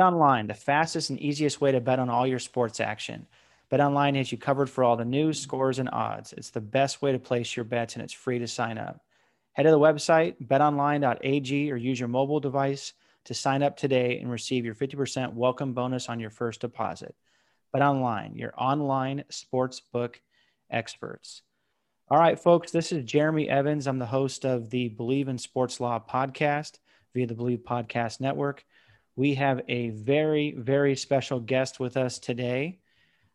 BetOnline, the fastest and easiest way to bet on all your sports action. Bet online has you covered for all the news, scores, and odds. It's the best way to place your bets, and it's free to sign up. Head to the website, betonline.ag, or use your mobile device to sign up today and receive your 50% welcome bonus on your first deposit. BetOnline, your online sportsbook experts. All right, folks, this is Jeremy Evans. I'm the host of the Believe in Sports Law podcast via the Believe Podcast Network we have a very, very special guest with us today.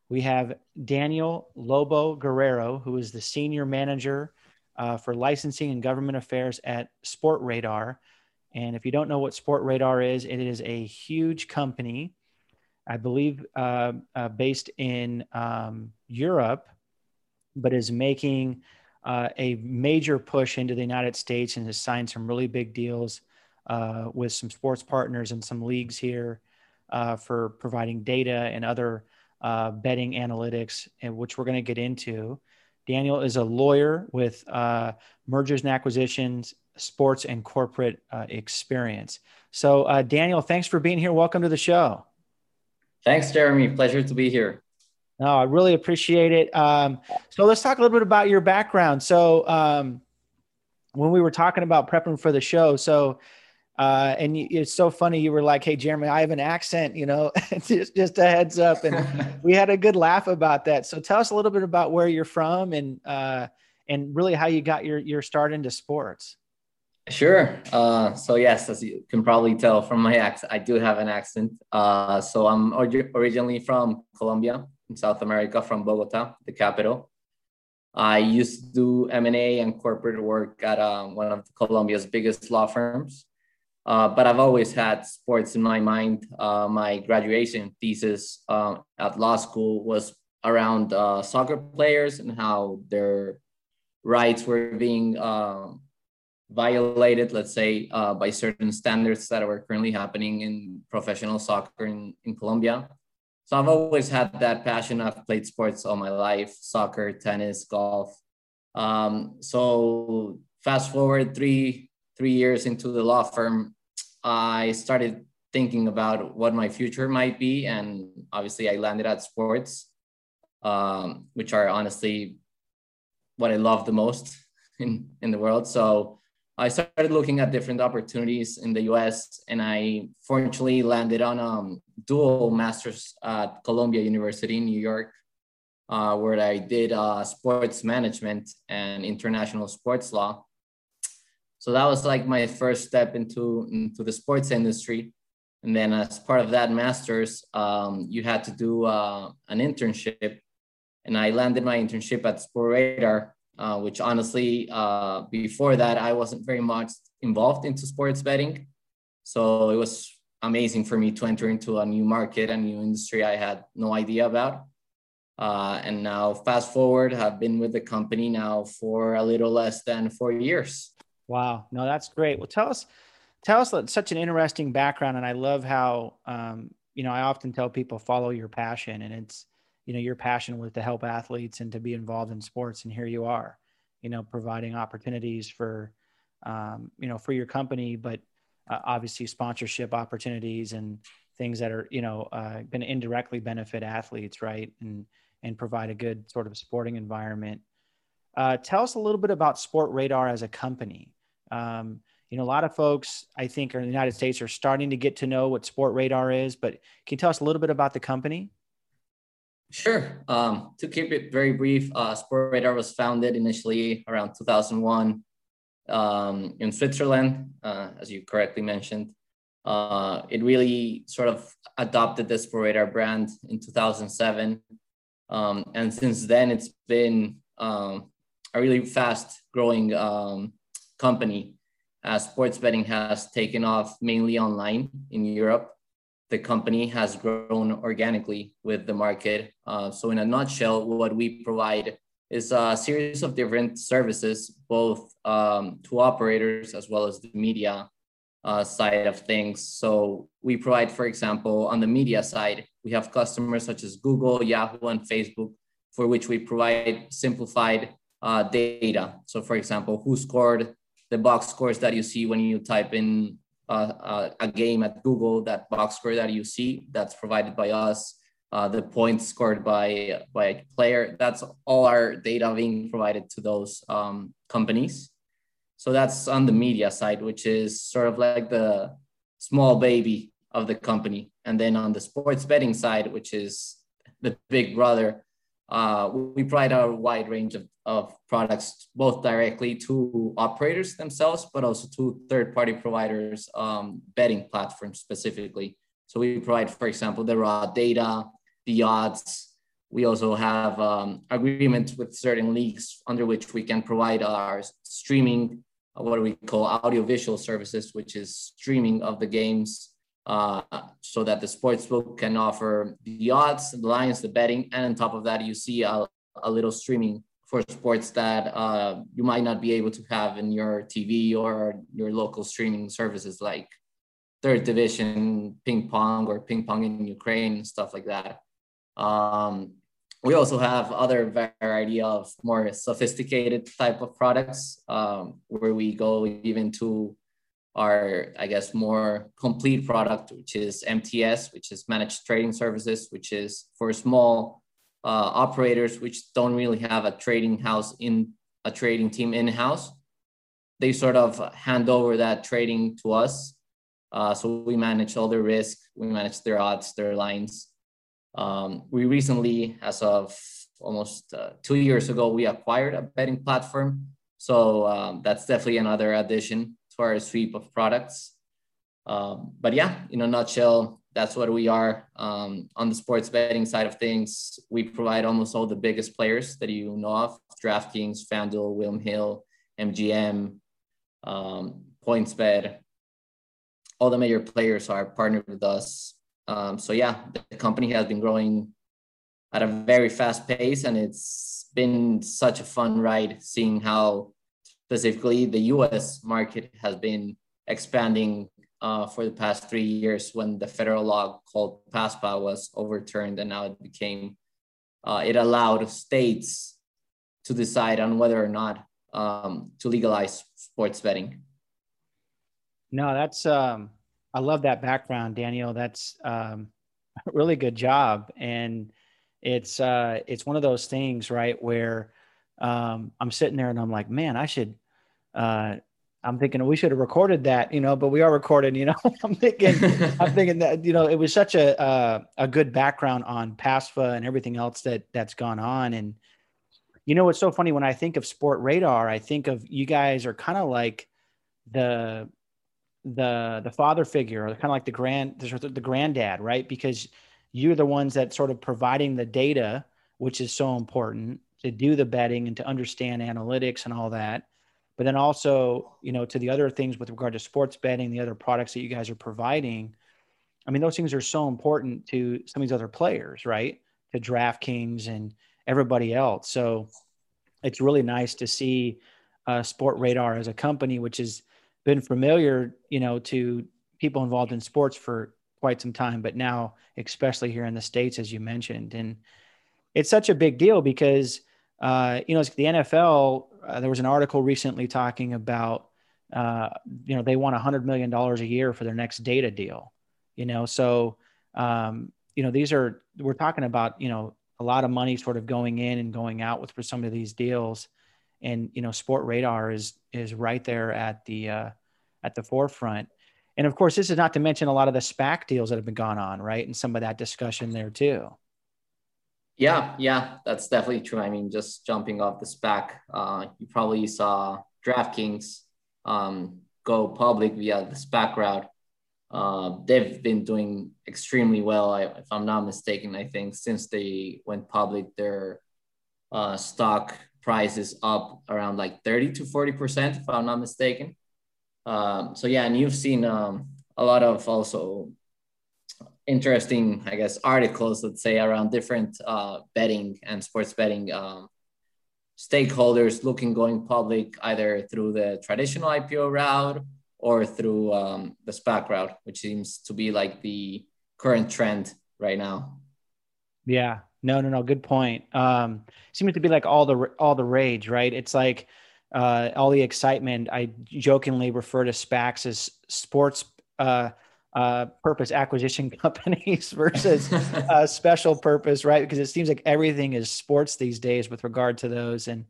We have Daniel Lobo Guerrero, who is the senior manager uh, for licensing and government affairs at Sportradar. And if you don't know what Sportradar is, it is a huge company, I believe, uh, uh, based in um, Europe, but is making uh, a major push into the United States and has signed some really big deals uh, with some sports partners and some leagues here uh, for providing data and other uh, betting analytics, and which we're going to get into. Daniel is a lawyer with uh, mergers and acquisitions, sports, and corporate uh, experience. So, uh, Daniel, thanks for being here. Welcome to the show. Thanks, Jeremy. Pleasure to be here. No, I really appreciate it. Um, so let's talk a little bit about your background. So um, when we were talking about prepping for the show, so uh, and you, it's so funny. You were like, "Hey, Jeremy, I have an accent," you know, just just a heads up, and we had a good laugh about that. So, tell us a little bit about where you're from and uh, and really how you got your your start into sports. Sure. Uh, so yes, as you can probably tell from my accent, I do have an accent. Uh, so I'm originally from Colombia, in South America, from Bogota, the capital. I used to do M&A and corporate work at uh, one of Colombia's biggest law firms. Uh, but I've always had sports in my mind. Uh, my graduation thesis uh, at law school was around uh, soccer players and how their rights were being um, violated, let's say, uh, by certain standards that were currently happening in professional soccer in, in Colombia. So I've always had that passion. I've played sports all my life soccer, tennis, golf. Um, so fast forward three three years into the law firm, I started thinking about what my future might be. And obviously, I landed at sports, um, which are honestly what I love the most in, in the world. So I started looking at different opportunities in the US, and I fortunately landed on a um, dual master's at Columbia University in New York, uh, where I did uh, sports management and international sports law so that was like my first step into into the sports industry. And then as part of that masters um, you had to do uh, an internship. And i landed my internship at Sportradar uh, which honestly uh, before that i wasn't very much involved into sports betting. So it was amazing for me to enter into a new market a new industry i had no idea about. Uh, and now fast forward I've been with the company now for a little less than four years Wow. No, that's great. Well, tell us, tell us such an interesting background. And I love how, um, you know, I often tell people follow your passion and it's, you know, your passion was to help athletes and to be involved in sports. And here you are, you know, providing opportunities for, um, you know, for your company, but uh, obviously sponsorship opportunities and things that are, you know, uh, going to indirectly benefit athletes, right. And, and provide a good sort of sporting environment. Uh, tell us a little bit about Sportradar as a company. Um, you know, a lot of folks, I think, in the United States are starting to get to know what Sportradar is, but can you tell us a little bit about the company? Sure. Um, to keep it very brief, uh, Sportradar was founded initially around 2001 um, in Switzerland, uh, as you correctly mentioned. Uh, it really sort of adopted the Sportradar brand in 2007. Um, and since then, it's been um, a really fast growing um, company. as sports betting has taken off mainly online in Europe, the company has grown organically with the market. Uh, so, in a nutshell, what we provide is a series of different services, both um, to operators as well as the media uh, side of things. So, we provide, for example, on the media side, we have customers such as Google, Yahoo, and Facebook, for which we provide simplified uh, data. So, for example, who scored the box scores that you see when you type in uh, uh, a game at Google, that box score that you see, that's provided by us. Uh, the points scored by by a player. That's all our data being provided to those um, companies. So that's on the media side, which is sort of like the small baby of the company. And then on the sports betting side, which is the big brother, uh, we provide a wide range of, of products, both directly to operators themselves, but also to third party providers, um, betting platforms specifically. So we provide, for example, the raw data, the odds. We also have um, agreements with certain leagues under which we can provide our streaming, uh, what we call audiovisual services, which is streaming of the games uh, so that the sportsbook can offer the odds, the lines, the betting, and on top of that, you see a, a little streaming for sports that uh, you might not be able to have in your TV or your local streaming services like third division ping pong or ping pong in Ukraine, stuff like that. Um, we also have other variety of more sophisticated type of products um, where we go even to our, I guess, more complete product, which is MTS, which is managed trading services, which is for small uh, operators which don't really have a trading house in a trading team in house. They sort of hand over that trading to us. Uh, so we manage all their risk, we manage their odds, their lines. Um, we recently, as of almost uh, two years ago, we acquired a betting platform. So um, that's definitely another addition to our sweep of products. Um, but yeah, in a nutshell, that's what we are. Um, on the sports betting side of things, we provide almost all the biggest players that you know of DraftKings, FanDuel, William Hill, MGM, um, PointsBet. All the major players are partnered with us. Um, so yeah, the company has been growing at a very fast pace, and it's been such a fun ride seeing how specifically the US market has been expanding uh, for the past three years when the federal law called PASPA was overturned and now it became, uh, it allowed states to decide on whether or not um, to legalize sports betting. No, that's, um, I love that background, Daniel. That's um, a really good job. And it's, uh, it's one of those things, right, where um, I'm sitting there and I'm like, man, I should. Uh, I'm thinking we should have recorded that, you know, but we are recording, you know. I'm thinking, I'm thinking that you know it was such a uh, a good background on PASPA and everything else that that's gone on, and you know what's so funny when I think of Sportradar, I think of you guys are kind of like the the the father figure, or kind of like the grand the, the granddad, right? Because you're the ones that sort of providing the data, which is so important to do the betting and to understand analytics and all that. But then also, you know, to the other things with regard to sports betting, the other products that you guys are providing. I mean, those things are so important to some of these other players, right? To DraftKings and everybody else. So it's really nice to see uh, Sportradar as a company, which has been familiar, you know, to people involved in sports for quite some time, but now, especially here in the States, as you mentioned. And it's such a big deal because uh, you know, the NFL, uh, there was an article recently talking about, uh, you know, they want hundred million dollars a year for their next data deal, you know, so, um, you know, these are, we're talking about, you know, a lot of money sort of going in and going out with for some of these deals. And, you know, Sportradar is, is right there at the, uh, at the forefront. And of course, this is not to mention a lot of the SPAC deals that have been gone on, right? And some of that discussion there too. Yeah, yeah, that's definitely true. I mean, just jumping off the SPAC, uh, you probably saw DraftKings um, go public via the SPAC route. Uh, they've been doing extremely well, I, if I'm not mistaken. I think since they went public, their uh, stock price is up around like 30 to 40 percent, if I'm not mistaken. Um, so yeah, and you've seen um, a lot of also interesting, I guess, articles, let's say, around different uh, betting and sports betting um, stakeholders looking going public either through the traditional IPO route or through um, the SPAC route, which seems to be like the current trend right now. Yeah, no, no, no. Good point. Um, seems to be like all the all the rage, right? It's like uh, all the excitement. I jokingly refer to SPACs as sports uh, uh, purpose acquisition companies versus uh, special purpose, right? Because it seems like everything is sports these days with regard to those, and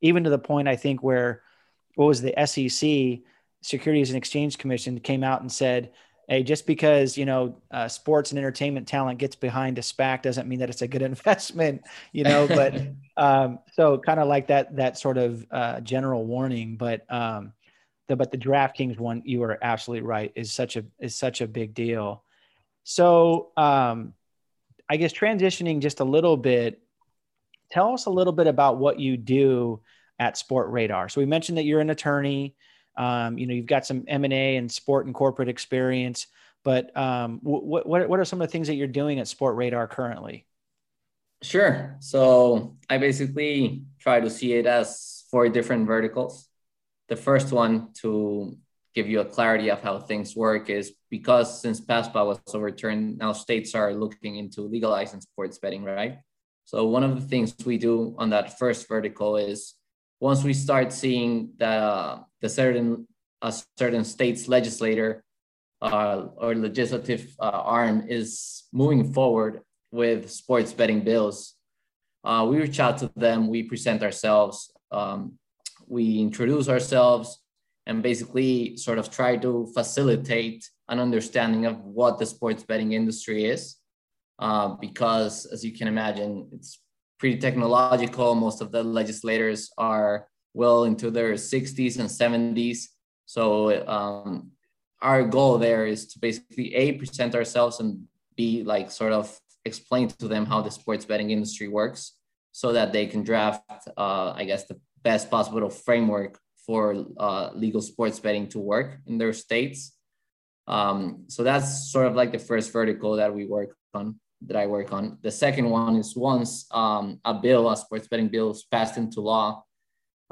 even to the point I think where what was the SEC, Securities and Exchange Commission, came out and said, "Hey, just because you know uh, sports and entertainment talent gets behind a SPAC doesn't mean that it's a good investment," you know. But um, so kind of like that that sort of uh, general warning, but. Um, the, but the DraftKings one, you are absolutely right, is such a is such a big deal. So um, I guess transitioning just a little bit, tell us a little bit about what you do at Sportradar. So we mentioned that you're an attorney. Um, you know, you've got some M and A and sport and corporate experience. But um, what what what are some of the things that you're doing at Sportradar currently? Sure. So I basically try to see it as four different verticals. The first one to give you a clarity of how things work is because since PASPA was overturned, now states are looking into legalizing sports betting, right? So one of the things we do on that first vertical is once we start seeing that uh, the certain a certain state's legislator uh, or legislative uh, arm is moving forward with sports betting bills, uh, we reach out to them, we present ourselves, um, we introduce ourselves and basically sort of try to facilitate an understanding of what the sports betting industry is. Uh, because as you can imagine, it's pretty technological. Most of the legislators are well into their 60s and 70s. So um, our goal there is to basically a present ourselves and b like sort of explain to them how the sports betting industry works so that they can draft uh, i guess the best possible framework for uh, legal sports betting to work in their states. Um, so that's sort of like the first vertical that we work on, that I work on. The second one is once um, a bill, a sports betting bill is passed into law,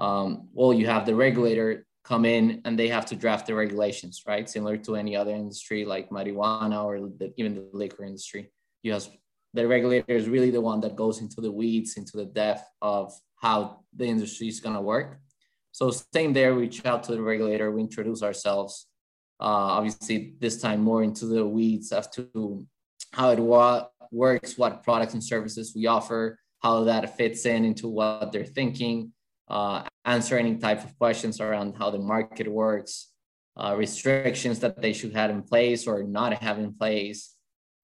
um, well, you have the regulator come in and they have to draft the regulations, right? Similar to any other industry like marijuana or the, even the liquor industry. You have the regulator is really the one that goes into the weeds, into the depth of how the industry is going to work. So same there, we reach out to the regulator, we introduce ourselves. Uh, obviously, this time more into the weeds as to how it wa- works, what products and services we offer, how that fits in into what they're thinking, uh, answer any type of questions around how the market works, uh, restrictions that they should have in place or not have in place.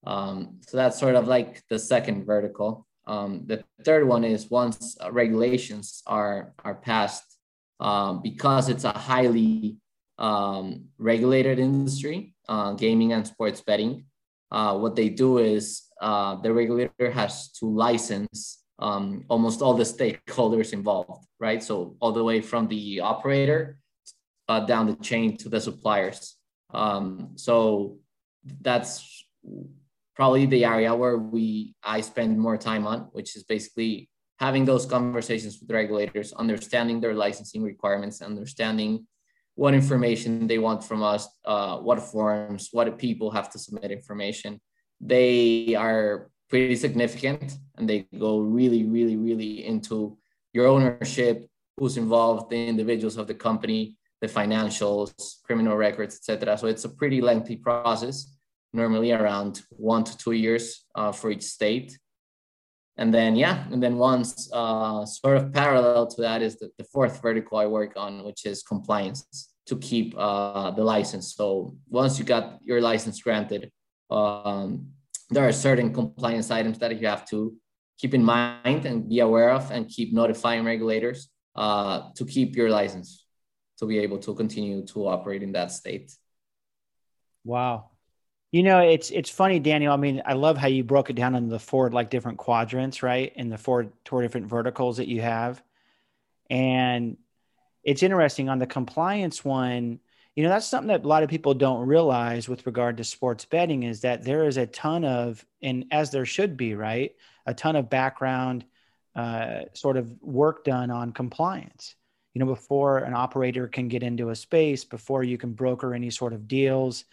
Um, so that's sort of like the second vertical. Um, the third one is once uh, regulations are, are passed, um, because it's a highly um, regulated industry, uh, gaming and sports betting, uh, what they do is uh, the regulator has to license um, almost all the stakeholders involved, right? So all the way from the operator uh, down the chain to the suppliers. Um, so that's probably the area where we I spend more time on, which is basically having those conversations with regulators, understanding their licensing requirements, understanding what information they want from us, uh, what forms, what people have to submit information. They are pretty significant and they go really, really, really into your ownership, who's involved, the individuals of the company, the financials, criminal records, etc. So it's a pretty lengthy process normally around one to two years uh, for each state. And then, yeah, and then once uh, sort of parallel to that is the, the fourth vertical I work on, which is compliance to keep uh, the license. So once you got your license granted, um, there are certain compliance items that you have to keep in mind and be aware of and keep notifying regulators uh, to keep your license to be able to continue to operate in that state. Wow. You know, it's it's funny, Daniel. I mean, I love how you broke it down into the four like different quadrants, right? In the four four different verticals that you have. And it's interesting on the compliance one, you know that's something that a lot of people don't realize with regard to sports betting is that there is a ton of and as there should be right a ton of background uh, sort of work done on compliance you know before an operator can get into a space before you can broker any sort of deals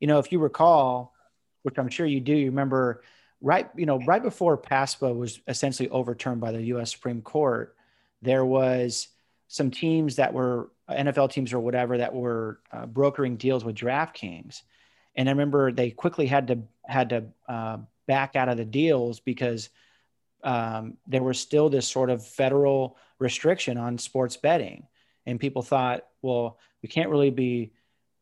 you know if you recall which i'm sure you do you remember right you know right before paspa was essentially overturned by the us supreme court there was some teams that were NFL teams or whatever that were uh, brokering deals with DraftKings, and I remember they quickly had to had to uh, back out of the deals because um, there was still this sort of federal restriction on sports betting, and people thought, well, we can't really be,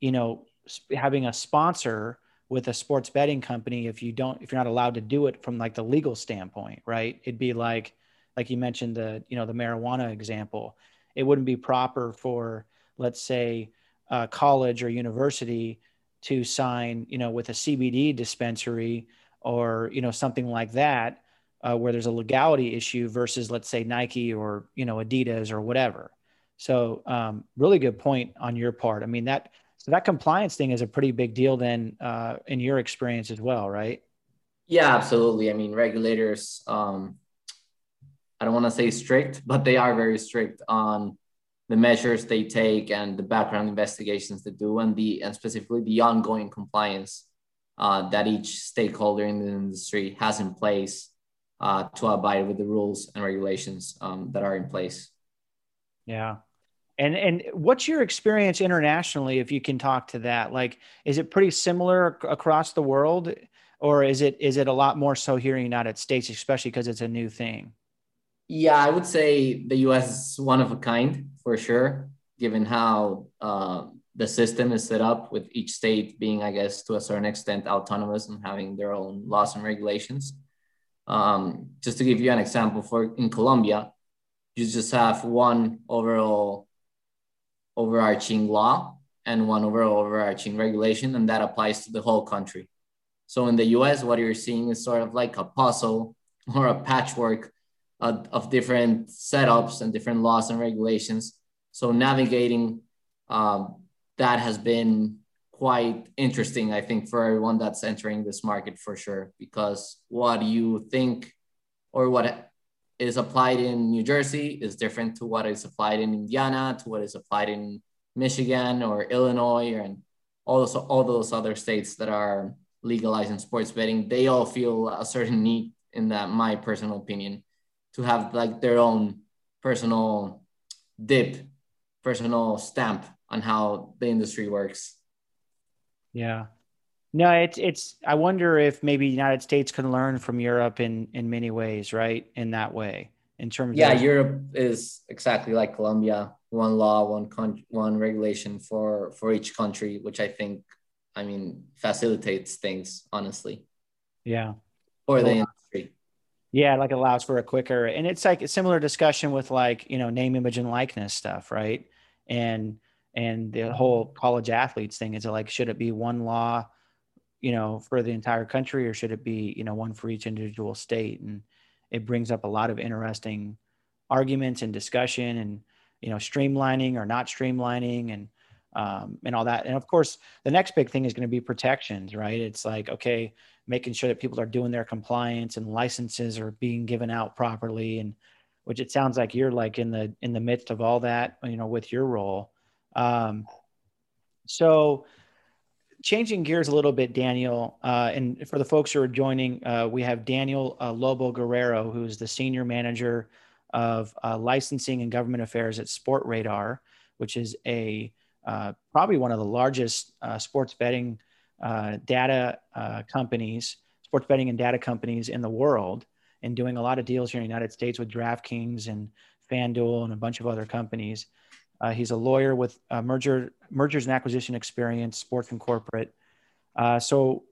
you know, having a sponsor with a sports betting company if you don't if you're not allowed to do it from like the legal standpoint, right? It'd be like like you mentioned the you know the marijuana example it wouldn't be proper for, let's say, a college or university to sign, you know, with a CBD dispensary or you know something like that, uh, where there's a legality issue versus, let's say, Nike or you know Adidas or whatever. So, um, really good point on your part. I mean that so that compliance thing is a pretty big deal then uh, in your experience as well, right? Yeah, absolutely. I mean, regulators um, I don't want to say strict, but they are very strict on the measures they take and the background investigations they do, and the and specifically the ongoing compliance uh, that each stakeholder in the industry has in place uh, to abide with the rules and regulations um, that are in place. Yeah. And and what's your experience internationally if you can talk to that? Like is it pretty similar across the world or is it is it a lot more so here in the United States especially because it's a new thing? Yeah, I would say the US is one of a kind for sure, given how uh, the system is set up with each state being, I guess, to a certain extent autonomous and having their own laws and regulations. Um, just to give you an example, for in Colombia, you just have one overall overarching law and one overall overarching regulation, and that applies to the whole country. So in the US, what you're seeing is sort of like a puzzle or a patchwork of, of different setups and different laws and regulations. So navigating um, that has been quite interesting, I think, for everyone that's entering this market for sure, because what you think or what is applied in New Jersey is different to what is applied in Indiana, to what is applied in Michigan or Illinois, and all those, all those other states that are legalizing sports betting. They all feel a certain need, in that, my personal opinion, to have like their own personal dip, personal stamp on how the industry works. Yeah. No, it's it's I wonder if maybe the United States can learn from Europe in in many ways, right? In that way. In terms Yeah, of- Europe is exactly like Colombia, one law, one con- one regulation for for each country, which I think I mean facilitates things honestly. Yeah. For the industry. Yeah, like allows for a quicker, and it's like a similar discussion with like you know name, image, and likeness stuff, right? And and the whole college athletes thing is it like should it be one law, you know, for the entire country, or should it be you know one for each individual state? And it brings up a lot of interesting arguments and discussion, and you know, streamlining or not streamlining, and um, and all that. And of course, the next big thing is going to be protections, right? It's like okay making sure that people are doing their compliance and licenses are being given out properly and which it sounds like you're like in the in the midst of all that you know with your role um, so changing gears a little bit daniel uh, and for the folks who are joining uh, we have daniel uh, lobo guerrero who's the senior manager of uh, licensing and government affairs at Sportradar, which is a uh, probably one of the largest uh, sports betting data companies, sports betting and data companies in the world, and doing a lot of deals here in the United States with DraftKings and FanDuel and a bunch of other companies. Uh, he's a lawyer with merger mergers and acquisition experience, sports and corporate. Uh, so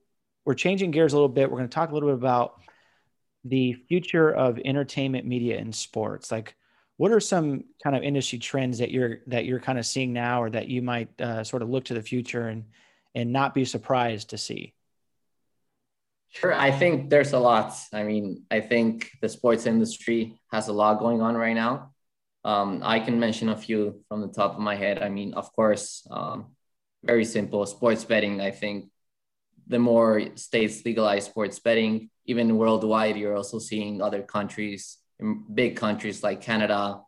we're changing gears a little bit. We're going to talk a little bit about the future of entertainment media in sports. Like, what are some kind of industry trends that you're that you're kind of seeing now, or that you might uh, sort of look to the future and and not be surprised to see? Sure. I think there's a lot. I mean, I think the sports industry has a lot going on right now. Um, I can mention a few from the top of my head. I mean, of course, um, very simple. Sports betting, I think the more states legalize sports betting, even worldwide, you're also seeing other countries, big countries like Canada,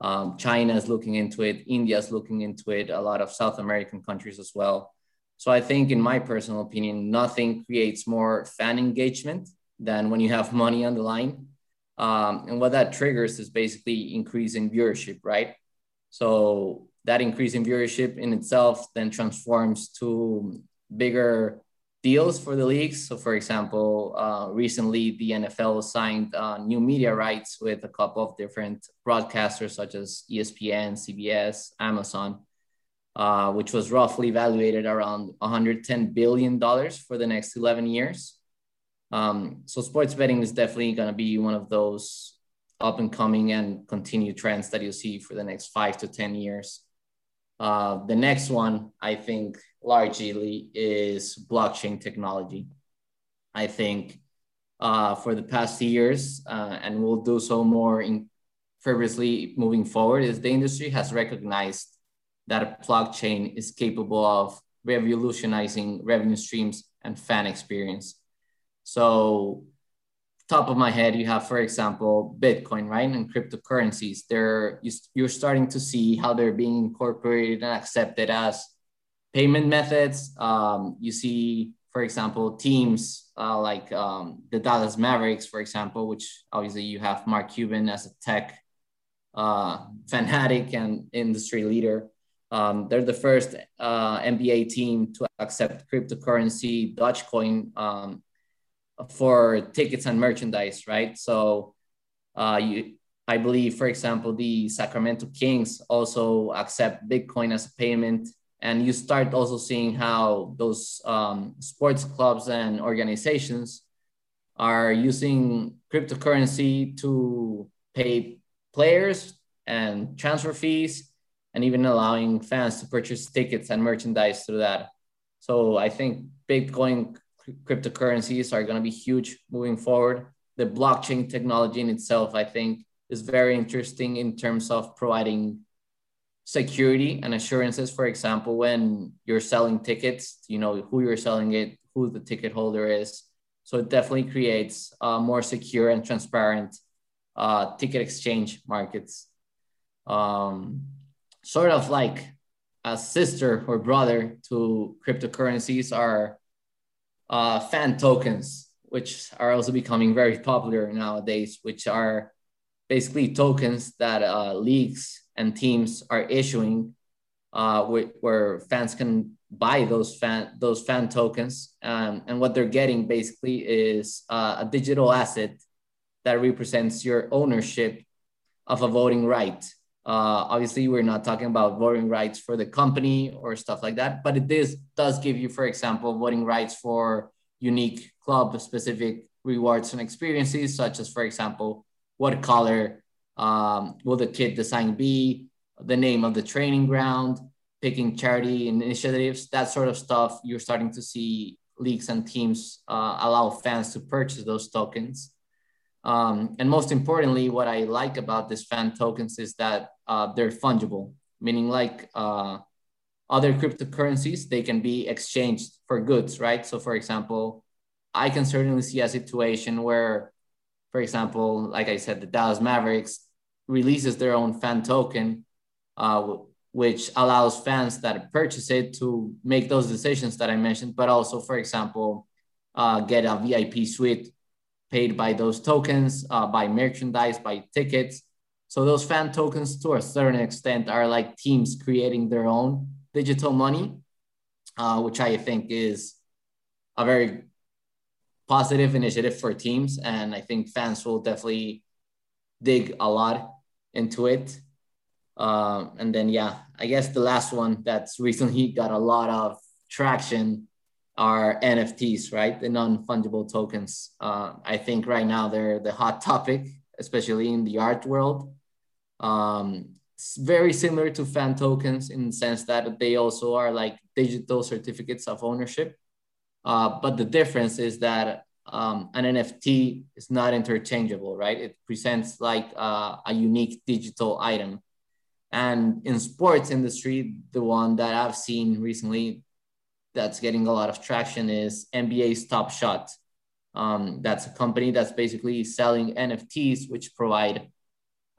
um, China is looking into it, India is looking into it, a lot of South American countries as well. So I think, in my personal opinion, nothing creates more fan engagement than when you have money on the line. Um, and what that triggers is basically increasing viewership, right? So that increase in viewership in itself then transforms to bigger deals for the leagues. So, for example, uh, recently the NFL signed uh, new media rights with a couple of different broadcasters, such as ESPN, CBS, Amazon, uh, which was roughly valuated around 110 billion dollars for the next 11 years. Um, so, sports betting is definitely going to be one of those up and coming and continued trends that you'll see for the next five to 10 years. Uh, the next one, I think, largely is blockchain technology. I think uh, for the past years, uh, and we'll do so more in previously moving forward, is the industry has recognized that a blockchain is capable of revolutionizing revenue streams and fan experience. So top of my head, you have, for example, Bitcoin, right? And cryptocurrencies. They're you're starting to see how they're being incorporated and accepted as payment methods. Um, you see, for example, teams uh, like um, the Dallas Mavericks, for example, which obviously you have Mark Cuban as a tech uh, fanatic and industry leader. Um, they're the first uh, NBA team to accept cryptocurrency, Dogecoin, um, for tickets and merchandise, right? So uh, you, I believe, for example, the Sacramento Kings also accept Bitcoin as a payment. And you start also seeing how those um, sports clubs and organizations are using cryptocurrency to pay players and transfer fees, and even allowing fans to purchase tickets and merchandise through that. So I think Bitcoin cryptocurrencies are going to be huge moving forward. The blockchain technology in itself, I think, is very interesting in terms of providing security and assurances. For example, when you're selling tickets, you know who you're selling it, who the ticket holder is. So it definitely creates uh, more secure and transparent uh, ticket exchange markets. Um, sort of like a sister or brother to cryptocurrencies are uh, fan tokens, which are also becoming very popular nowadays, which are basically tokens that uh, leagues and teams are issuing, uh, where fans can buy those fan those fan tokens, um, and what they're getting basically is uh, a digital asset that represents your ownership of a voting right. Uh, obviously, we're not talking about voting rights for the company or stuff like that, but it is, does give you, for example, voting rights for unique club specific rewards and experiences, such as, for example, what color um, will the kit design be, the name of the training ground, picking charity initiatives, that sort of stuff. You're starting to see leagues and teams uh, allow fans to purchase those tokens. Um, and most importantly, what I like about these fan tokens is that uh, they're fungible, meaning like uh, other cryptocurrencies, they can be exchanged for goods, right? So, for example, I can certainly see a situation where, for example, like I said, the Dallas Mavericks releases their own fan token, uh, which allows fans that purchase it to make those decisions that I mentioned, but also, for example, uh, get a VIP suite paid by those tokens, uh, by merchandise, by tickets. So those fan tokens, to a certain extent, are like teams creating their own digital money, uh, which I think is a very positive initiative for teams. And I think fans will definitely dig a lot into it. Uh, and then, yeah, I guess the last one that's recently got a lot of traction are NFTs, right? The non fungible tokens. Uh, I think right now they're the hot topic, especially in the art world. Um, it's very similar to fan tokens in the sense that they also are like digital certificates of ownership. Uh, but the difference is that um, an NFT is not interchangeable, right? It presents like uh, a unique digital item. And in sports industry, the one that I've seen recently that's getting a lot of traction is NBA's Top Shot. Um, that's a company that's basically selling NFTs, which provide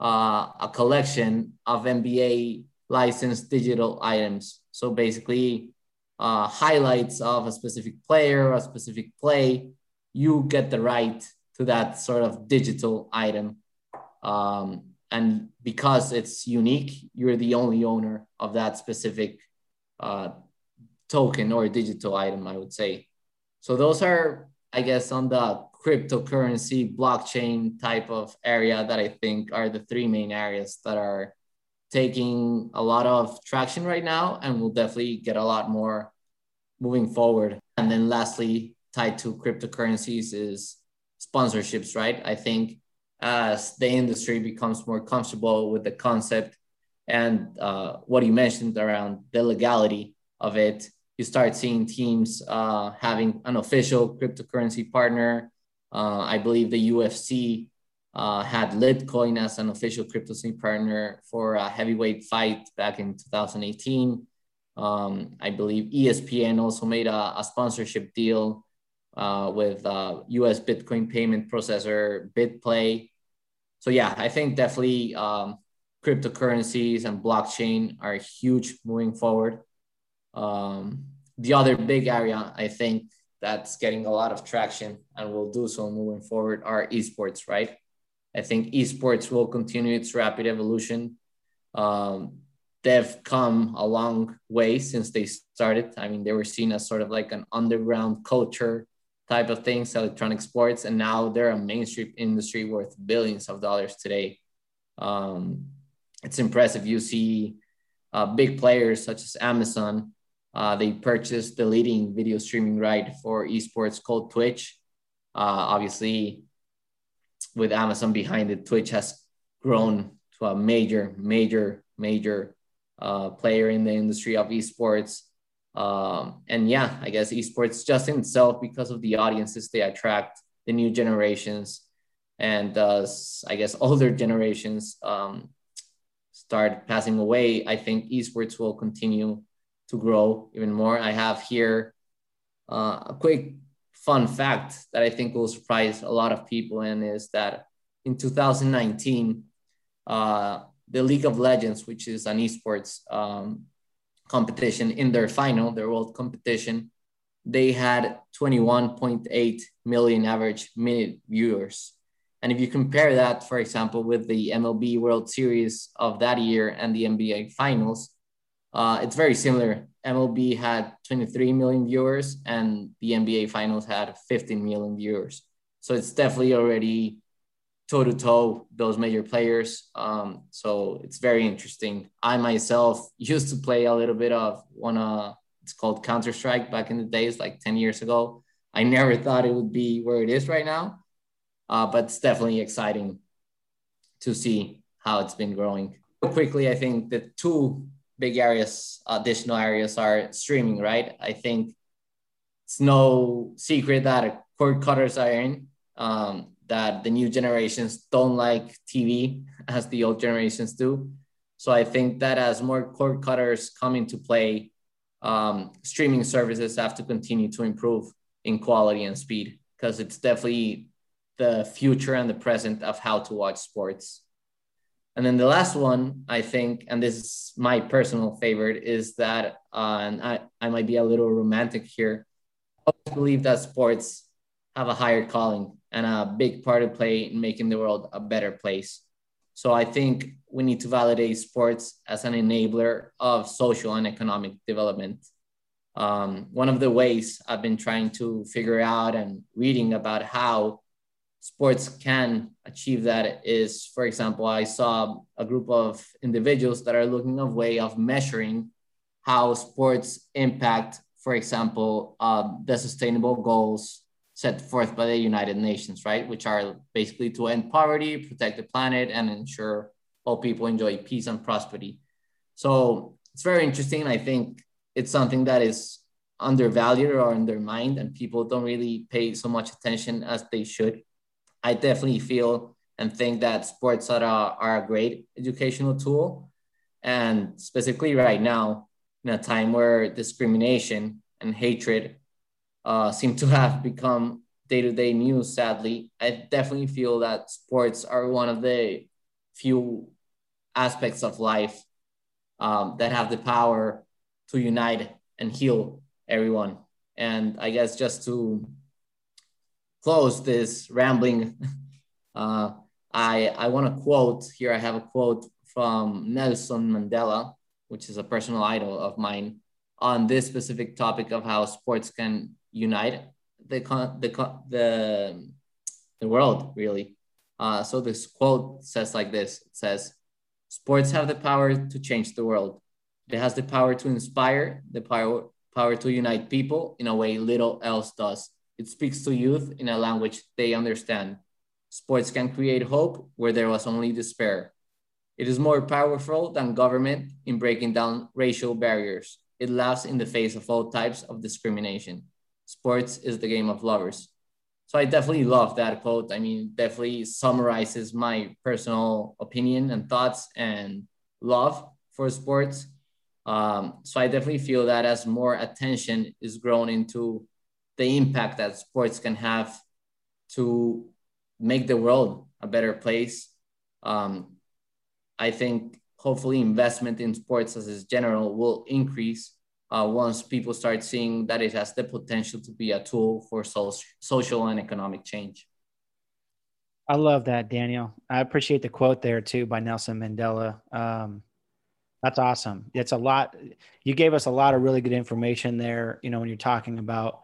uh, a collection of NBA licensed digital items. So basically, uh, highlights of a specific player, a specific play, you get the right to that sort of digital item. Um, and because it's unique, you're the only owner of that specific uh, token or digital item, I would say. So those are, I guess, on the cryptocurrency, blockchain type of area that I think are the three main areas that are taking a lot of traction right now and will definitely get a lot more moving forward. And then lastly, tied to cryptocurrencies is sponsorships, right? I think as the industry becomes more comfortable with the concept and uh, what you mentioned around the legality of it, you start seeing teams uh, having an official cryptocurrency partner. Uh, I believe the UFC uh, had Litecoin as an official cryptocurrency partner for a heavyweight fight back in 2018. Um, I believe ESPN also made a, a sponsorship deal uh, with uh, US Bitcoin payment processor BitPay. So yeah, I think definitely um, cryptocurrencies and blockchain are huge moving forward. Um, the other big area I think that's getting a lot of traction and will do so moving forward are esports, right? I think esports will continue its rapid evolution. Um, they've come a long way since they started. I mean, they were seen as sort of like an underground culture type of things, electronic sports, and now they're a mainstream industry worth billions of dollars today. Um, it's impressive. You see uh, big players such as Amazon. Uh, they purchased the leading video streaming right for esports called Twitch. Uh, obviously, with Amazon behind it, Twitch has grown to a major, major, major uh, player in the industry of esports. Um, and yeah, I guess esports just in itself, because of the audiences they attract, the new generations, and uh, I guess older generations um, start passing away, I think esports will continue to grow even more. I have here uh, a quick fun fact that I think will surprise a lot of people, and is that in 2019, uh, the League of Legends, which is an esports um, competition, in their final, their world competition, they had 21.8 million average minute viewers. And if you compare that, for example, with the MLB World Series of that year and the NBA Finals, uh, it's very similar. MLB had 23 million viewers, and the NBA Finals had 15 million viewers. So it's definitely already toe to toe those major players. Um, so it's very interesting. I myself used to play a little bit of one. Uh, it's called Counter Strike back in the days, like 10 years ago. I never thought it would be where it is right now, uh, but it's definitely exciting to see how it's been growing. Quickly, I think the two big areas, additional areas are streaming, right? I think it's no secret that cord cutters are in. Um, that the new generations don't like TV as the old generations do. So I think that as more cord cutters come into play, um, streaming services have to continue to improve in quality and speed because it's definitely the future and the present of how to watch sports. And then the last one, I think, and this is my personal favorite, is that, uh, and I, I might be a little romantic here. I believe that sports have a higher calling and a big part to play in making the world a better place. So I think we need to validate sports as an enabler of social and economic development. Um, one of the ways I've been trying to figure out and reading about how sports can achieve that is, for example, I saw a group of individuals that are looking a way of measuring how sports impact, for example, uh, the sustainable goals set forth by the United Nations, right? Which are basically to end poverty, protect the planet, and ensure all people enjoy peace and prosperity. So it's very interesting. I think it's something that is undervalued or undermined, and people don't really pay so much attention as they should. I definitely feel and think that sports are a, are a great educational tool. And specifically right now, in a time where discrimination and hatred uh, seem to have become day-to-day news, sadly, I definitely feel that sports are one of the few aspects of life um, that have the power to unite and heal everyone. And I guess just to close this rambling, uh, I, I want to quote here. I have a quote from Nelson Mandela, which is a personal idol of mine, on this specific topic of how sports can unite the the the, the world really. Uh, so this quote says like this: It says, "Sports have the power to change the world. It has the power to inspire, the power power to unite people in a way little else does. It speaks to youth in a language they understand. Sports can create hope where there was only despair. It is more powerful than government in breaking down racial barriers. It laughs in the face of all types of discrimination. Sports is the game of lovers. So I definitely love that quote. I mean, definitely summarizes my personal opinion and thoughts and love for sports. Um, so I definitely feel that as more attention is grown into the impact that sports can have to make the world a better place, um, I think hopefully investment in sports as is general will increase uh, once people start seeing that it has the potential to be a tool for so- social and economic change. I love that, Daniel. I appreciate the quote there too by Nelson Mandela. Um, that's awesome. It's a lot. You gave us a lot of really good information there. You know, when you're talking about,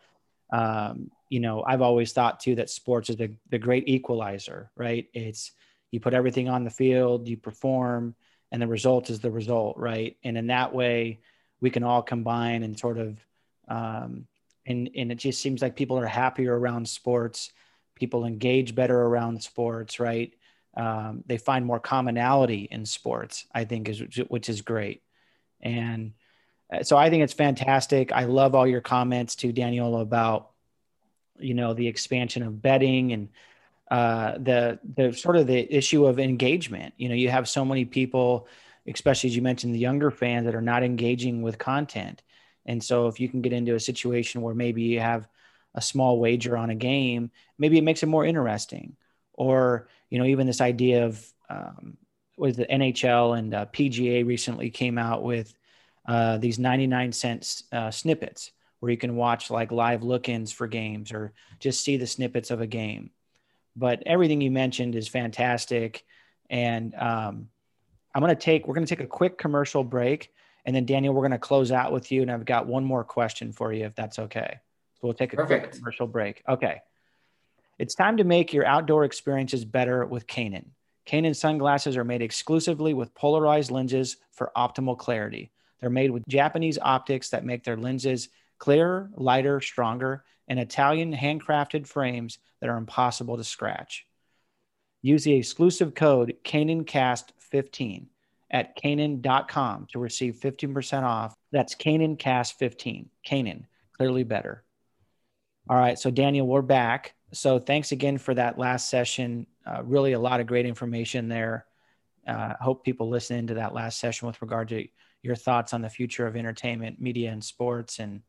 um, you know, I've always thought too that sports is the, the great equalizer, right? It's you put everything on the field, you perform, and the result is the result, right? And in that way, we can all combine and sort of, um, and and it just seems like people are happier around sports. People engage better around sports, right? um, they find more commonality in sports i think is which is great and so i think it's fantastic. I love all your comments to daniel about you know the expansion of betting and uh, the the sort of the issue of engagement. You know you have so many people especially as you mentioned the younger fans that are not engaging with content. And so if you can get into a situation where maybe you have a small wager on a game maybe it makes it more interesting. Or you know even this idea of um, was the NHL and uh, PGA recently came out with uh, these 99 cents uh, snippets where you can watch like live look-ins for games or just see the snippets of a game. But everything you mentioned is fantastic, and um, I'm going to take we're going to take a quick commercial break, and then Daniel, we're going to close out with you, and I've got one more question for you if that's okay. So we'll take a Perfect. quick commercial break. Okay. It's time to make your outdoor experiences better with Kaenon. Kaenon sunglasses are made exclusively with polarized lenses for optimal clarity. They're made with Japanese optics that make their lenses clearer, lighter, stronger, and Italian handcrafted frames that are impossible to scratch. Use the exclusive code KaenonCast15 at Kaenon.com to receive 15% off. That's KaenonCast15. Kaenon, clearly better. All right, so Daniel, we're back so thanks again for that last session. Uh, really a lot of great information there. Uh, hope people listen to that last session with regard to your thoughts on the future of entertainment, media, and sports, and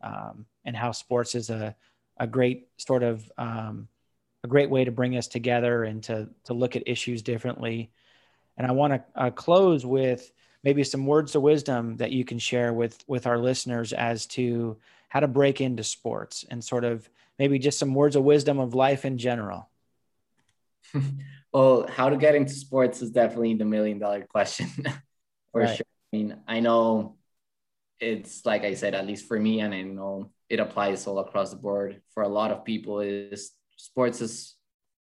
um, and how sports is a a great sort of um, a great way to bring us together and to to look at issues differently. And I want to uh, close with maybe some words of wisdom that you can share with with our listeners as to how to break into sports and sort of maybe just some words of wisdom of life in general. well, how to get into sports is definitely the million dollar question for right. sure. I mean, I know it's like I said, at least for me, and I know it applies all across the board for a lot of people. Is sports is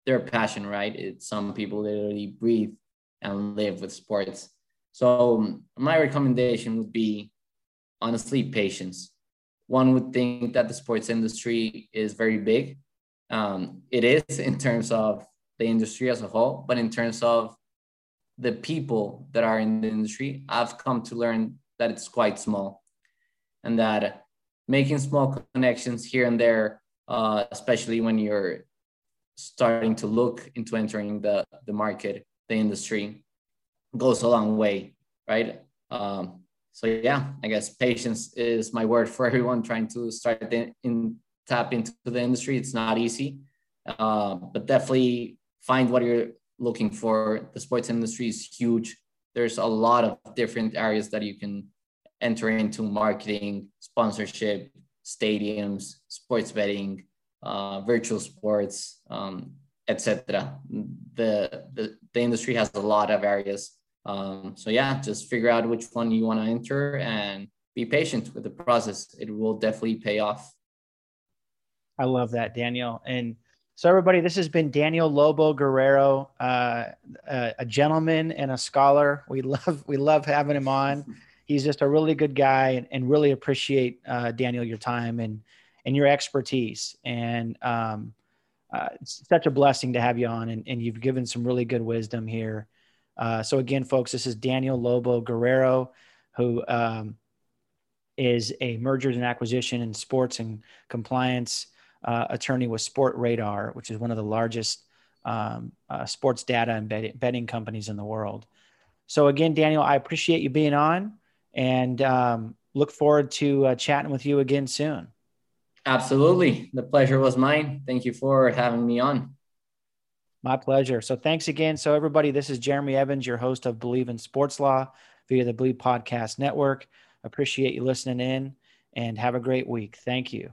their passion, right? It's some people literally breathe and live with sports. So my recommendation would be honestly patience one would think that the sports industry is very big. Um, it is in terms of the industry as a whole, but in terms of the people that are in the industry, I've come to learn that it's quite small and that making small connections here and there, uh, especially when you're starting to look into entering the, the market, the industry, goes a long way. right? Um, so yeah, I guess patience is my word for everyone trying to start the, in tap into the industry. It's not easy, uh, but definitely find what you're looking for. The sports industry is huge. There's a lot of different areas that you can enter into marketing, sponsorship, stadiums, sports betting, uh, virtual sports, um, etc. The, the, the industry has a lot of areas. Um, so yeah, just figure out which one you want to enter and be patient with the process. It will definitely pay off. I love that, Daniel. And so, everybody, this has been Daniel Lobo Guerrero, uh, a, a, gentleman and a scholar. We love we love having him on. He's just a really good guy, and, and really appreciate uh, Daniel your time and and your expertise. And um, uh, it's such a blessing to have you on, and, and you've given some really good wisdom here. Uh, so again, folks, this is Daniel Lobo Guerrero, who um, is a mergers and acquisition and sports and compliance uh, attorney with Sportradar, which is one of the largest um, uh, sports data and betting companies in the world. So again, Daniel, I appreciate you being on, and um, look forward to uh, chatting with you again soon. Absolutely, the pleasure was mine. Thank you for having me on. My pleasure. So thanks again. So everybody, this is Jeremy Evans, your host of Bleav in Sports Law via the Bleav Podcast Network. Appreciate you listening in, and have a great week. Thank you.